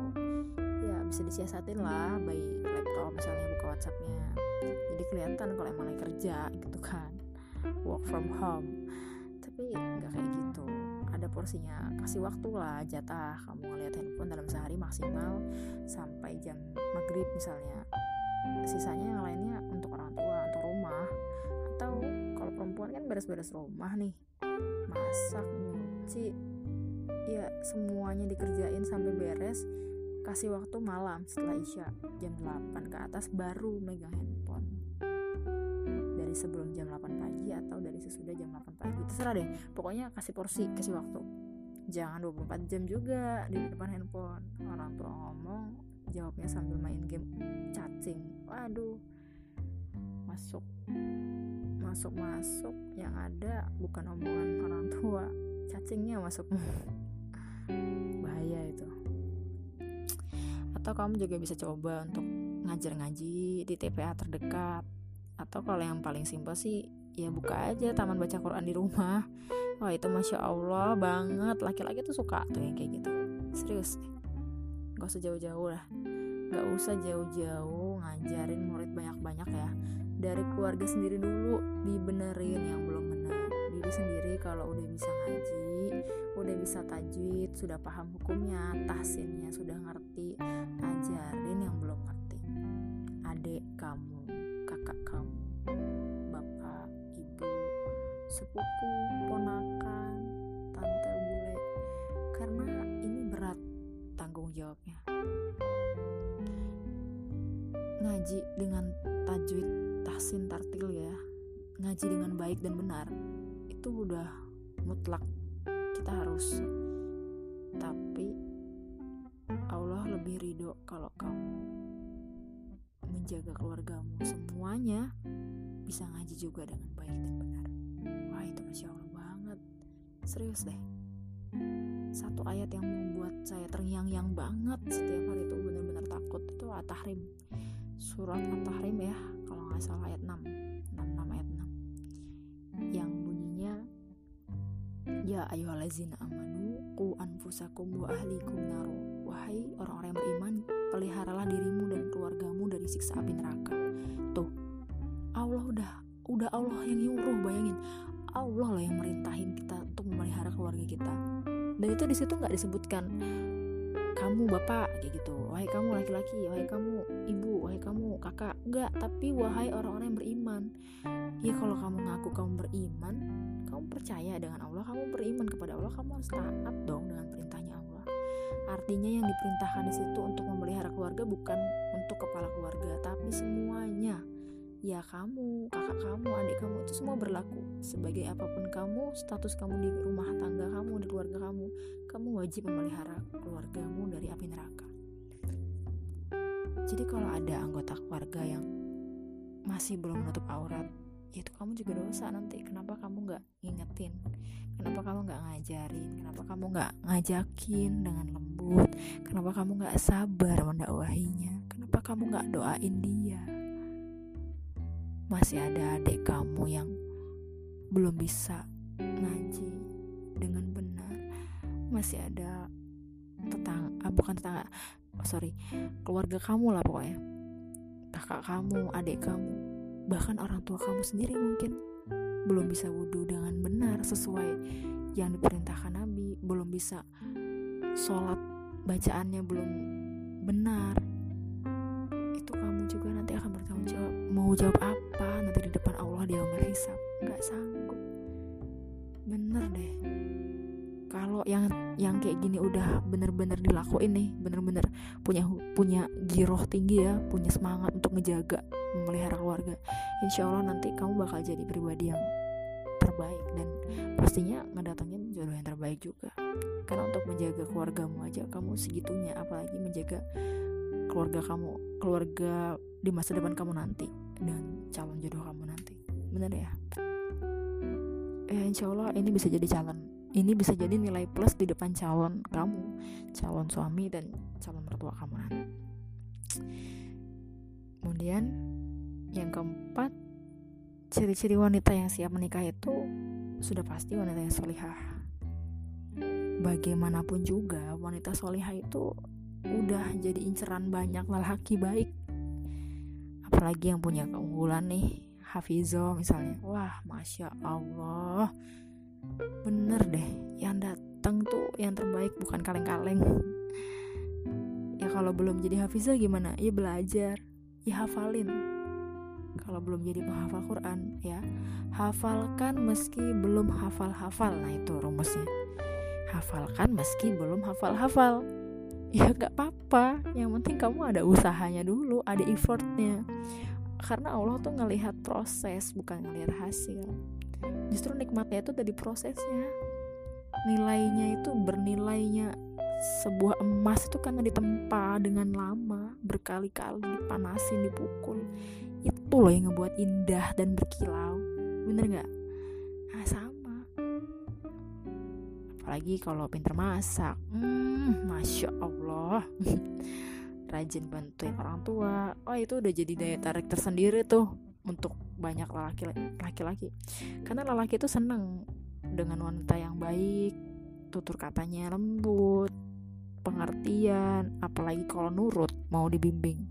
ya bisa disiasatin lah by laptop misalnya buka WhatsAppnya jadi kelihatan kalau emang lagi kerja gitu kan work from home tapi nggak kayak gitu ada porsinya. Kasih waktu lah jatah. Kamu ngeliat handphone dalam sehari maksimal sampai jam maghrib misalnya. Sisanya yang lainnya untuk orang tua untuk rumah. Atau kalau perempuan kan beres-beres rumah nih. Masak nyuci. Ya semuanya dikerjain sampai beres. Kasih waktu malam setelah isya jam 8 ke atas baru megang handphone dari sebelum jam 8 pagi atau dari sesudah jam 8 pagi. Terserah deh. Pokoknya kasih porsi kasih waktu. Jangan 24 jam juga di depan handphone. Orang tua ngomong jawabnya sambil main game cacing. Waduh. Masuk. Masuk masuk yang ada bukan omongan orang tua. Cacingnya masuk. Bahaya itu. Atau kamu juga bisa coba untuk ngajar ngaji di TPA terdekat atau kalau yang paling simpel sih ya buka aja taman baca Quran di rumah. Wah itu masya Allah banget. Laki-laki tuh suka tuh yang kayak gitu. Serius. Gak usah jauh-jauh lah. Gak usah jauh-jauh ngajarin murid banyak-banyak ya. Dari keluarga sendiri dulu dibenerin yang belum benar diri sendiri kalau udah bisa ngaji udah bisa tajwid sudah paham hukumnya tahsinnya sudah ngerti ajarin yang belum ngerti. Adik kamu sepupu ponakan tante bule. Karena ini berat tanggung jawabnya. Ngaji dengan tajwid tahsin tartil ya. Ngaji dengan baik dan benar itu udah mutlak. Kita harus tapi Allah lebih ridho kalau kamu menjaga keluargamu. Semuanya bisa ngaji juga dengan baik dan benar itu masya Allah banget serius deh satu ayat yang membuat saya terngiang-ngiang banget setiap hari itu benar-benar takut itu At-Tahrim surat At-Tahrim ya kalau nggak salah ayat 6 6, ayat 6 yang Ya ayyuhallazina amanu ku anfusakum wa ahlikum naru. Wahai orang-orang yang beriman, peliharalah dirimu dan keluargamu dari siksa api neraka. Tuh, Allah udah udah Allah yang nyuruh bayangin. Kita. Dan itu di situ nggak disebutkan kamu bapak kayak gitu. Wahai kamu laki-laki wahai kamu ibu wahai kamu kakak. Enggak tapi wahai orang-orang yang beriman. Ya kalau kamu ngaku kamu beriman kamu percaya dengan Allah kamu beriman kepada Allah kamu harus taat dong dengan perintahnya Allah. Artinya yang diperintahkan di situ untuk memelihara keluarga bukan untuk kepala keluarga tapi semuanya ya kamu, kakak kamu, adik kamu itu semua berlaku. Sebagai apa pun kamu, status kamu di rumah tangga kamu, di keluarga kamu, kamu wajib memelihara keluargamu dari api neraka. Jadi kalau ada anggota keluarga yang masih belum menutup aurat, ya itu kamu juga dosa nanti. Kenapa kamu nggak ngingetin? Kenapa kamu nggak ngajarin? Kenapa kamu nggak ngajakin dengan lembut? Kenapa kamu nggak sabar mendakwahinya? Kenapa kamu nggak doain dia? Masih ada adik kamu yang belum bisa ngaji dengan benar. Masih ada tetangga ah, bukan tetangga oh, sorry keluarga kamu lah pokoknya. Kakak kamu adik kamu bahkan orang tua kamu sendiri mungkin belum bisa wudhu dengan benar sesuai yang diperintahkan Nabi belum bisa sholat bacaannya belum benar mau jawab apa nanti di depan Allah dia hisap. Nggak sanggup. Bener deh. Kalau yang yang kayak gini udah bener-bener dilakuin nih bener-bener punya punya giroh tinggi ya punya semangat untuk ngejaga memelihara keluarga insya Allah nanti kamu bakal jadi pribadi yang terbaik dan pastinya ngedatengin jodoh yang terbaik juga. Karena untuk menjaga keluargamu aja kamu segitunya apalagi menjaga keluarga kamu keluarga di masa depan kamu nanti dan calon jodoh kamu nanti. Bener ya? Ya insya Allah ini bisa jadi calon. Ini bisa jadi nilai plus di depan calon kamu calon suami dan calon mertua kamu nanti. Kemudian yang keempat ciri-ciri wanita yang siap menikah itu sudah pasti wanita yang solihah. Bagaimanapun juga wanita solihah itu udah jadi inceran banyak lelaki baik apalagi yang punya keunggulan nih Hafizo misalnya. Wah masya Allah. Bener deh yang datang tuh yang terbaik bukan kaleng-kaleng. Ya kalau belum jadi Hafizo gimana? Ya belajar. Ya hafalin. Kalau belum jadi penghafal Quran ya hafalkan meski belum hafal-hafal. Nah itu rumusnya. Hafalkan meski belum hafal-hafal ya gak apa-apa. Yang penting kamu ada usahanya dulu ada effortnya. Karena Allah tuh ngelihat proses bukan ngelihat hasil. Justru nikmatnya itu dari prosesnya. Nilainya itu bernilainya sebuah emas itu karena ditempa dengan lama berkali-kali dipanasin dipukul. Itu loh yang ngebuat indah dan berkilau. Bener nggak apalagi kalau pinter masak. Hmm, masya Allah. Rajin bantuin orang tua. Oh itu udah jadi daya tarik tersendiri tuh untuk banyak laki-laki. Karena lelaki itu seneng dengan wanita yang baik tutur katanya lembut pengertian apalagi kalau nurut mau dibimbing.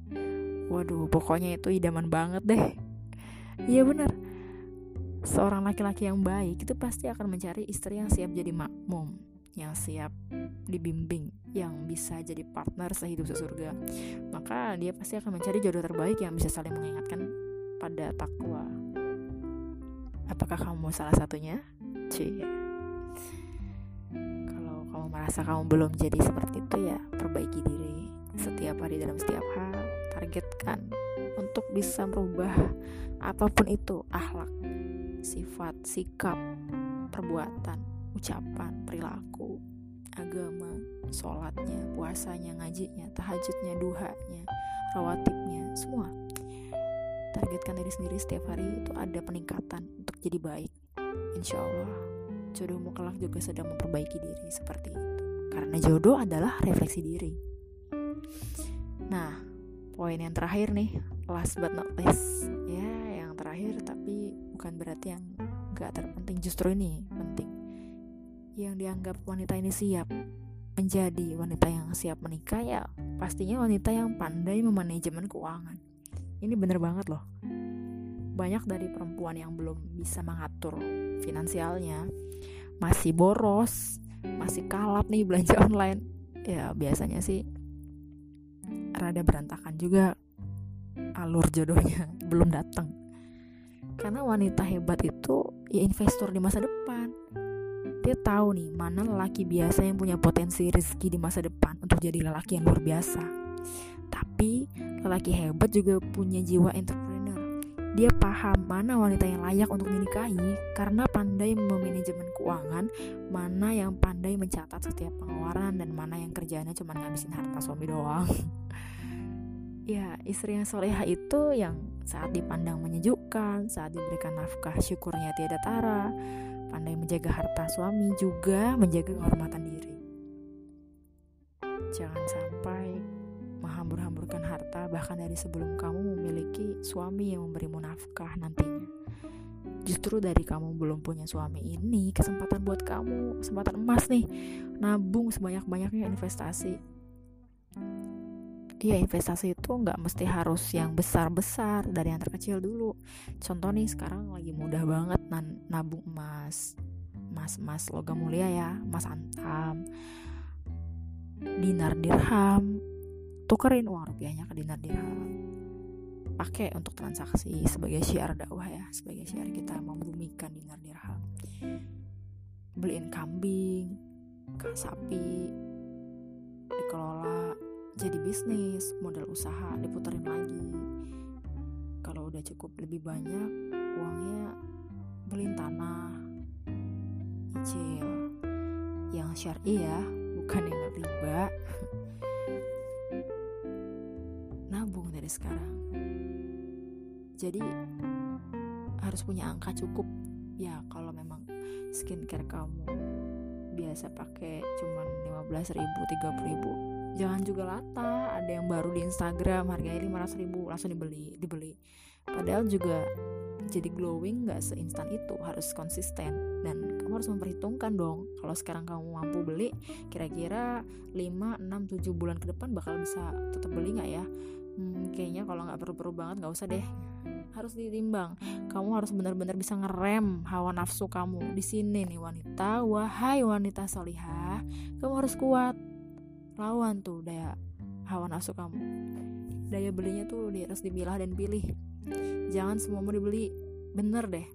Waduh pokoknya itu idaman banget deh. Iya bener seorang laki-laki yang baik itu pasti akan mencari istri yang siap jadi makmum, yang siap dibimbing, yang bisa jadi partner sehidup sesurga. Maka dia pasti akan mencari jodoh terbaik yang bisa saling mengingatkan pada takwa. Apakah kamu salah satunya? Cie. Kalau kamu merasa kamu belum jadi seperti itu ya, perbaiki diri setiap hari dalam setiap hal. Targetkan untuk bisa merubah apa pun itu akhlak sifat, sikap, perbuatan, ucapan, perilaku, agama, sholatnya, puasanya, ngajinya, tahajudnya, duhanya, rawatibnya, semua. Targetkan diri sendiri setiap hari itu ada peningkatan untuk jadi baik. Insya Allah, jodohmu kelak juga sedang memperbaiki diri seperti itu. Karena jodoh adalah refleksi diri. Nah, poin yang terakhir nih, last but not least, ya yang terakhir tapi bukan berarti yang gak terpenting. Justru ini penting. Yang dianggap wanita ini siap menjadi wanita yang siap menikah ya pastinya wanita yang pandai memanajemen keuangan. Ini bener banget loh. Banyak dari perempuan yang belum bisa mengatur finansialnya masih boros masih kalap nih belanja online. Ya biasanya sih rada berantakan juga alur jodohnya belum datang karena wanita hebat itu ya investor di masa depan. Dia tahu nih mana lelaki biasa yang punya potensi rezeki di masa depan untuk jadi lelaki yang luar biasa. Tapi lelaki hebat juga punya jiwa entrepreneur. Dia paham mana wanita yang layak untuk dinikahi karena pandai memanajemen keuangan, mana yang pandai mencatat setiap pengeluaran dan mana yang kerjanya cuma ngabisin harta suami doang. ya, istri yang soleha itu yang saat dipandang menyejukkan, saat diberikan nafkah syukurnya tiada tara, pandai menjaga harta suami juga menjaga kehormatan diri. Jangan sampai menghambur-hamburkan harta bahkan dari sebelum kamu memiliki suami yang memberimu nafkah nantinya. Justru dari kamu belum punya suami ini kesempatan buat kamu, kesempatan emas nih, nabung sebanyak-banyaknya investasi. Iya investasi itu nggak mesti harus yang besar-besar dari yang terkecil dulu. Contoh nih sekarang lagi mudah banget nabung emas, emas emas logam mulia ya, emas antam, dinar dirham, tukerin uang rupiahnya ke dinar dirham pakai untuk transaksi sebagai syiar dakwah ya sebagai syiar kita membumikan dinar dirham beliin kambing sapi dikelola jadi bisnis modal usaha diputerin lagi. Kalau udah cukup lebih banyak uangnya beliin tanah cicil yang syar'i ya bukan yang riba dari sekarang. Jadi harus punya angka cukup. Ya kalau memang skincare kamu biasa pakai cuman 15 ribu 30 ribu jangan juga lata ada yang baru di Instagram harganya 500 ribu langsung dibeli dibeli. Padahal juga jadi glowing nggak seinstan itu harus konsisten. Dan kamu harus memperhitungkan dong kalau sekarang kamu mampu beli kira-kira 5, 6, 7 bulan ke depan bakal bisa tetap beli nggak ya? Hmm, kayaknya kalau nggak perlu-perlu banget nggak usah deh. Harus ditimbang. Kamu harus benar-benar bisa ngerem hawa nafsu kamu. Di sini nih wanita wahai wanita solihah kamu harus kuat lawan tuh daya hawa nafsu kamu. Daya belinya tuh harus dipilah dan pilih. Jangan semua mau dibeli. Bener deh.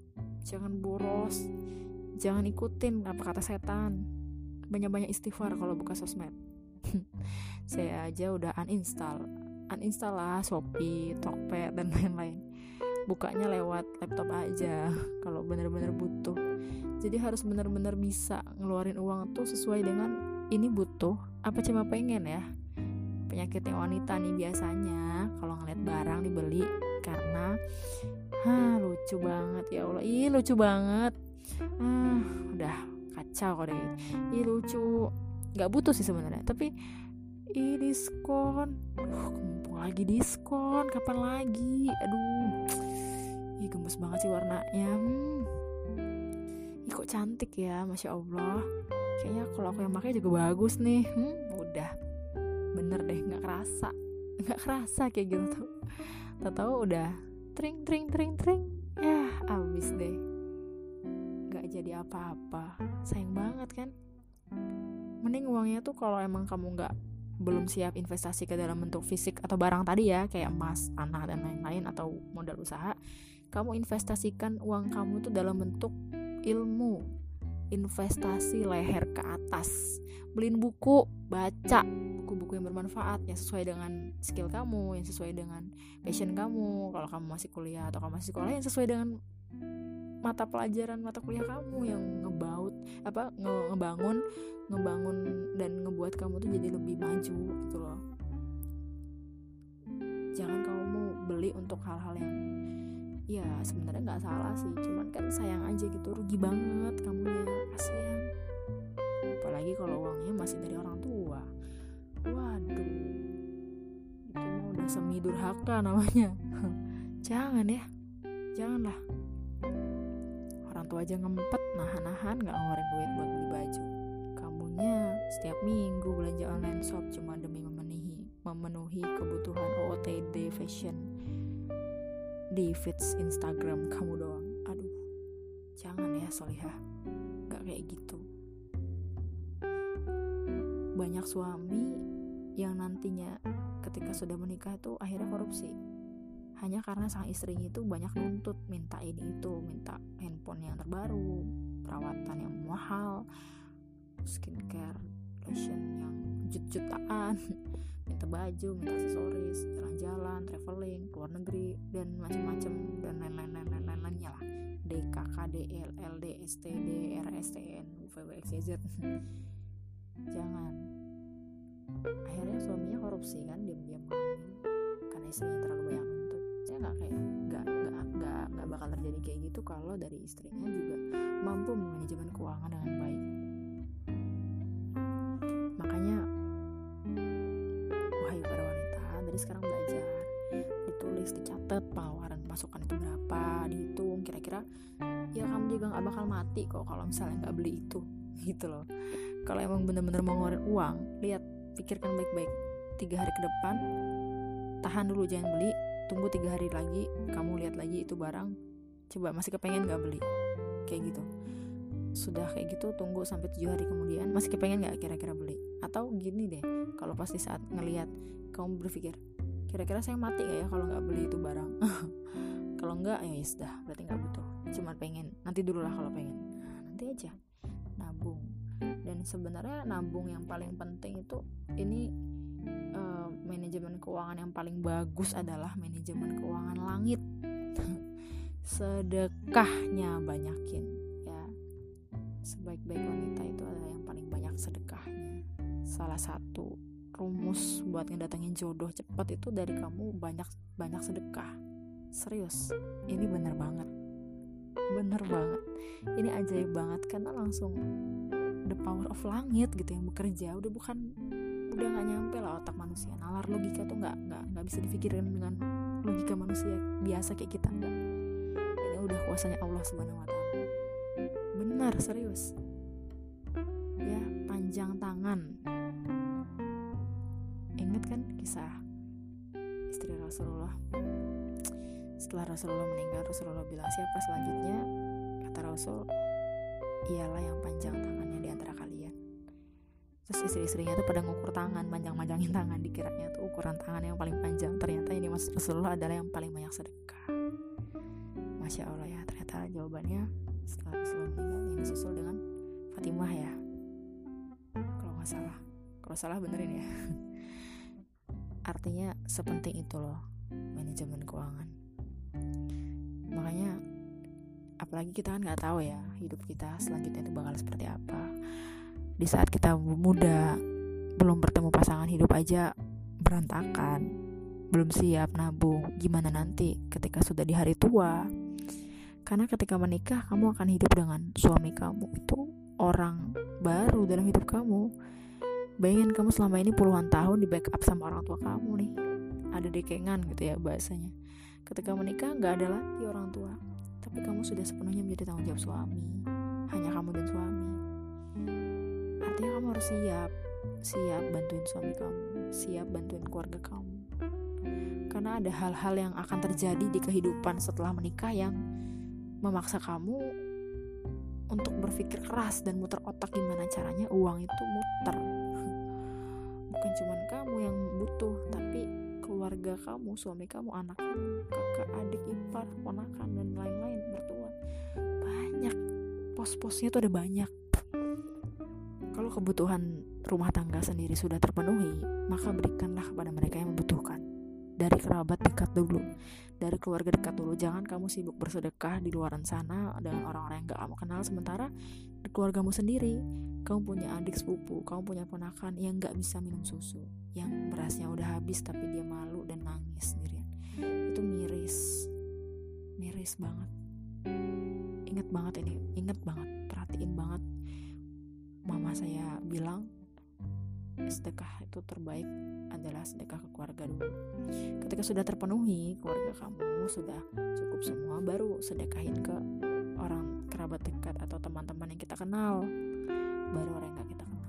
Jangan boros. Jangan ikutin apa kata setan. Banyak-banyak istighfar kalau buka sosmed. Saya aja udah uninstall. Uninstall lah Shopee, Tokped dan lain-lain. Bukanya lewat laptop aja kalau bener-bener butuh. Jadi harus bener-bener bisa ngeluarin uang tuh sesuai dengan ini butuh apa cuma pengen ya? Penyakitnya wanita nih biasanya. Kalau ngeliat barang dibeli karena ha lucu banget ya Allah. Ih lucu banget. Ah udah kacau kalau deh ih lucu. Nggak butuh sih sebenarnya tapi ih diskon. Uh, mumpung lagi diskon. Kapan lagi? Aduh. Ih gemes banget sih warnanya. Hmm. ih kok cantik ya masya allah kayaknya kalau aku yang pakai juga bagus nih. Hmm, udah. Bener deh nggak kerasa. Nggak kerasa kayak gitu tuh. Tak tahu udah tring tring tring tring. Ya abis deh. Nggak jadi apa-apa. Sayang banget kan? Mending uangnya tuh kalau emang kamu nggak belum siap investasi ke dalam bentuk fisik atau barang tadi ya kayak emas, tanah dan lain-lain atau modal usaha, kamu investasikan uang kamu itu dalam bentuk ilmu, investasi leher ke atas, beliin buku, baca buku-buku yang bermanfaat yang sesuai dengan skill kamu, yang sesuai dengan passion kamu. Kalau kamu masih kuliah atau kamu masih sekolah yang sesuai dengan mata pelajaran mata kuliah kamu yang ngebaut apa nge ngebangun ngebangun dan ngebuat kamu tuh jadi lebih maju gitu loh jangan kamu beli untuk hal-hal yang ya sebenarnya nggak salah sih. Cuman kan sayang aja gitu rugi banget kamunya kasihan. Apalagi kalau uangnya masih dari orang tua. Waduh. Itu udah semi durhaka namanya. Jangan ya. Janganlah. Orang tua aja ngempet nahan-nahan nggak ngeluarin duit buat beli baju. Kamunya setiap minggu belanja online shop cuma demi memenuhi memenuhi kebutuhan OOTD fashion di feeds Instagram kamu doang. Aduh jangan ya Solihah. Nggak kayak gitu. Banyak suami yang nantinya ketika sudah menikah itu akhirnya korupsi. Hanya karena sang istrinya itu banyak nuntut minta ini itu minta handphone yang terbaru perawatan yang mahal skincare lotion yang jut-jutaan minta baju minta aksesoris jalan-jalan traveling keluar negeri dan macam-macam dan lain-lain lain-lain lainnya lah. DK KDL LD STD RSTN UVWXYZ jangan. Akhirnya suaminya korupsi kan diam-diam karena istrinya terlalu banyak nuntut saya nggak kayak nggak nggak nggak nggak bakal terjadi kayak gitu kalau dari istrinya juga mampu manajemen keuangan dengan baik sekarang belajar. Ditulis dicatat pengeluaran masukan itu berapa dihitung kira-kira ya kamu juga nggak bakal mati kok kalau misalnya nggak beli itu gitu loh. Kalau emang bener-bener mau ngeluarin uang lihat pikirkan baik-baik. Tiga hari ke depan tahan dulu jangan beli. Tunggu tiga hari lagi kamu lihat lagi itu barang. Coba masih kepengen nggak beli? Kayak gitu. Sudah kayak gitu tunggu sampai tujuh hari kemudian masih kepengen nggak kira-kira beli? Atau gini deh kalau pasti saat ngelihat kamu berpikir kira-kira saya mati gak ya kalau nggak beli itu barang? Kalau nggak ya sudah berarti nggak butuh. Cuma pengen nanti dulu lah kalau pengen. Nah, nanti aja. Nabung. Dan sebenarnya nabung yang paling penting itu ini uh, manajemen keuangan yang paling bagus adalah manajemen keuangan langit. Sedekahnya banyakin ya. Sebaik-baik wanita itu adalah yang paling banyak sedekahnya. Salah satu rumus buat ngedatengin jodoh cepat itu dari kamu banyak banyak sedekah. Serius ini bener banget. Bener banget. Ini ajaib banget karena langsung the power of langit gitu yang bekerja. Udah bukan udah nggak nyampe lah otak manusia. Nalar logika tuh nggak nggak nggak bisa dipikirin dengan logika manusia biasa kayak kita. Enggak ini udah kuasanya Allah subhanahu wa taala. Benar serius. Ya panjang tangan kan kisah istri Rasulullah. Setelah Rasulullah meninggal Rasulullah bilang siapa selanjutnya? Kata Rasul ialah yang panjang tangannya di antara kalian. Terus istri-istrinya tuh pada ngukur tangan panjang-panjangin tangan dikiranya tuh ukuran tangan yang paling panjang. Ternyata ini mas Rasulullah adalah yang paling banyak sedekah. Masya Allah ya ternyata jawabannya setelah Rasulullah meninggal yang disusul dengan Fatimah ya. Kalau nggak salah. Kalau salah benerin ya artinya sepenting itu loh manajemen keuangan. Makanya apalagi kita kan nggak tahu ya hidup kita selanjutnya itu bakal seperti apa. Di saat kita muda belum bertemu pasangan hidup aja berantakan. Belum siap nabung gimana nanti ketika sudah di hari tua? Karena ketika menikah kamu akan hidup dengan suami kamu. Itu orang baru dalam hidup kamu bayangin kamu selama ini puluhan tahun di backup sama orang tua kamu nih. Ada dekengan gitu ya bahasanya. Ketika menikah nggak ada lagi orang tua. Tapi kamu sudah sepenuhnya menjadi tanggung jawab suami. Hanya kamu dan suami. Artinya kamu harus siap. Siap bantuin suami kamu. Siap bantuin keluarga kamu. Karena ada hal-hal yang akan terjadi di kehidupan setelah menikah yang memaksa kamu untuk berpikir keras dan muter otak gimana caranya uang itu muter bukan cuma kamu yang butuh tapi keluarga kamu, suami kamu, anak kamu, kakak, adik, ipar, ponakan dan lain-lain, mertua. Banyak pos-posnya tuh ada banyak. Kalau kebutuhan rumah tangga sendiri sudah terpenuhi, maka berikanlah kepada mereka yang membutuhkan. Dari kerabat dekat dulu, dari keluarga dekat dulu. Jangan kamu sibuk bersedekah di luaran sana dengan orang-orang yang gak kamu kenal, sementara keluargamu sendiri kamu punya adik sepupu, kamu punya ponakan yang gak bisa minum susu, yang berasnya udah habis tapi dia malu dan nangis sendirian. Itu miris, miris banget. Ingat banget ini, ingat banget, perhatiin banget. Mama saya bilang sedekah itu terbaik adalah sedekah ke keluarga dulu. Ketika sudah terpenuhi keluarga kamu sudah cukup semua, baru sedekahin ke orang kerabat dekat atau teman-teman yang kita kenal baru orang yang gak kita kenal.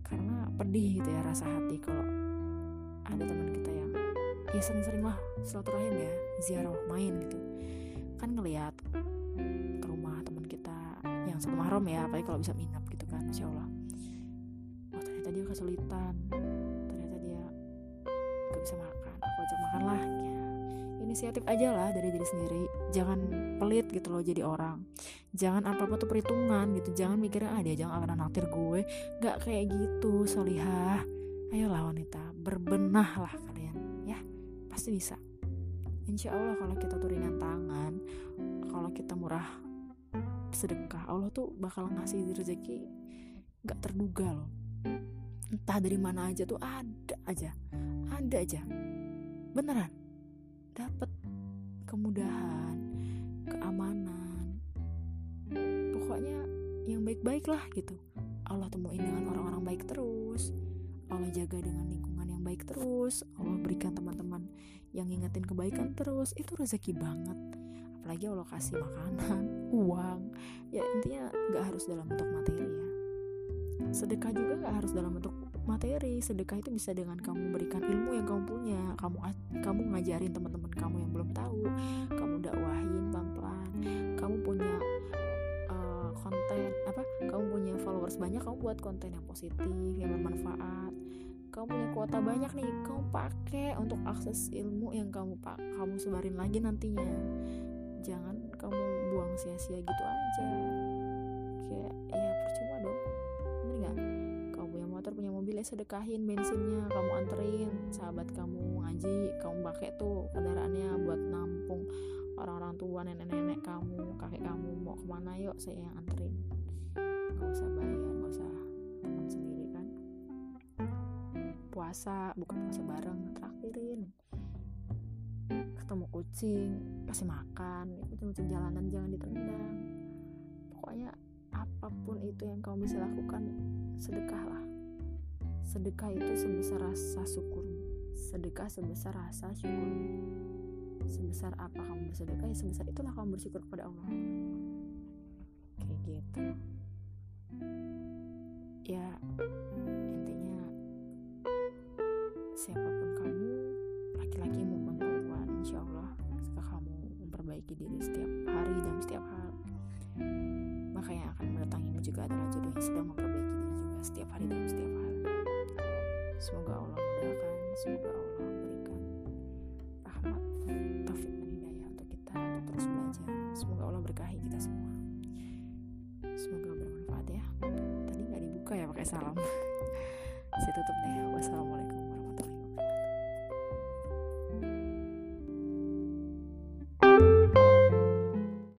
Karena pedih gitu ya rasa hati kalau ada teman kita yang ya sering-sering lah silaturahim ya ziarah main gitu. Kan ngelihat ke rumah teman kita yang satu mahram ya apalagi kalau bisa minap gitu kan masya allah. Waktu ternyata dia kesulitan inisiatif aja lah dari diri sendiri. Jangan pelit gitu loh jadi orang. Jangan apa apa tuh perhitungan gitu. Jangan mikirnya ah dia jangan akan naktir gue. Gak kayak gitu solihah. Ayolah wanita. Berbenah lah kalian ya. Pasti bisa. Insya Allah kalau kita tuh tangan kalau kita murah sedekah Allah tuh bakal ngasih rezeki gak terduga loh. Entah dari mana aja tuh ada aja. Ada aja. Beneran. Dapat kemudahan keamanan. Pokoknya yang baik-baik lah gitu. Allah temuin dengan orang-orang baik terus. Allah jaga dengan lingkungan yang baik terus. Allah berikan teman-teman yang ngingetin kebaikan terus. Itu rezeki banget. Apalagi Allah kasih makanan uang. Ya intinya gak harus dalam bentuk materi ya. Sedekah juga gak harus dalam bentuk materi sedekah itu bisa dengan kamu berikan ilmu yang kamu punya. Kamu kamu ngajarin teman-teman kamu yang belum tahu. Kamu dakwahin pelan-pelan. Kamu punya uh, konten apa kamu punya followers banyak kamu buat konten yang positif yang bermanfaat. Kamu punya kuota banyak nih kamu pakai untuk akses ilmu yang kamu pak kamu sebarin lagi nantinya. Jangan kamu buang sia-sia gitu aja sedekahin bensinnya kamu anterin sahabat kamu ngaji kamu pakai tuh kendaraannya buat nampung orang-orang tua nenek-nenek kamu kakek kamu mau ke mana yuk saya yang anterin. Gak usah bayar gak usah teman sendiri kan. Puasa bukan puasa bareng traktirin. Ketemu kucing kasih makan kucing-kucing jalanan jangan ditendang. Pokoknya apa pun itu yang kamu bisa lakukan sedekahlah sedekah itu sebesar rasa syukur sedekah sebesar rasa syukur sebesar apa kamu bersedekah? Ya sebesar itulah kamu bersyukur kepada Allah. Kayak gitu. Ya intinya siapa pun kamu laki-laki maupun perempuan insya Allah jika kamu memperbaiki diri setiap hari dan setiap hal. Maka yang akan mendatangimu juga adalah jodoh yang sedang memperbaiki diri juga setiap hari dan setiap hal semoga Allah mudahkan semoga Allah berikan rahmat taufik dan hidayah untuk kita untuk terus belajar. Semoga Allah berkahi kita semua. Semoga bermanfaat ya. Tadi nggak dibuka ya pakai salam. Saya tutup deh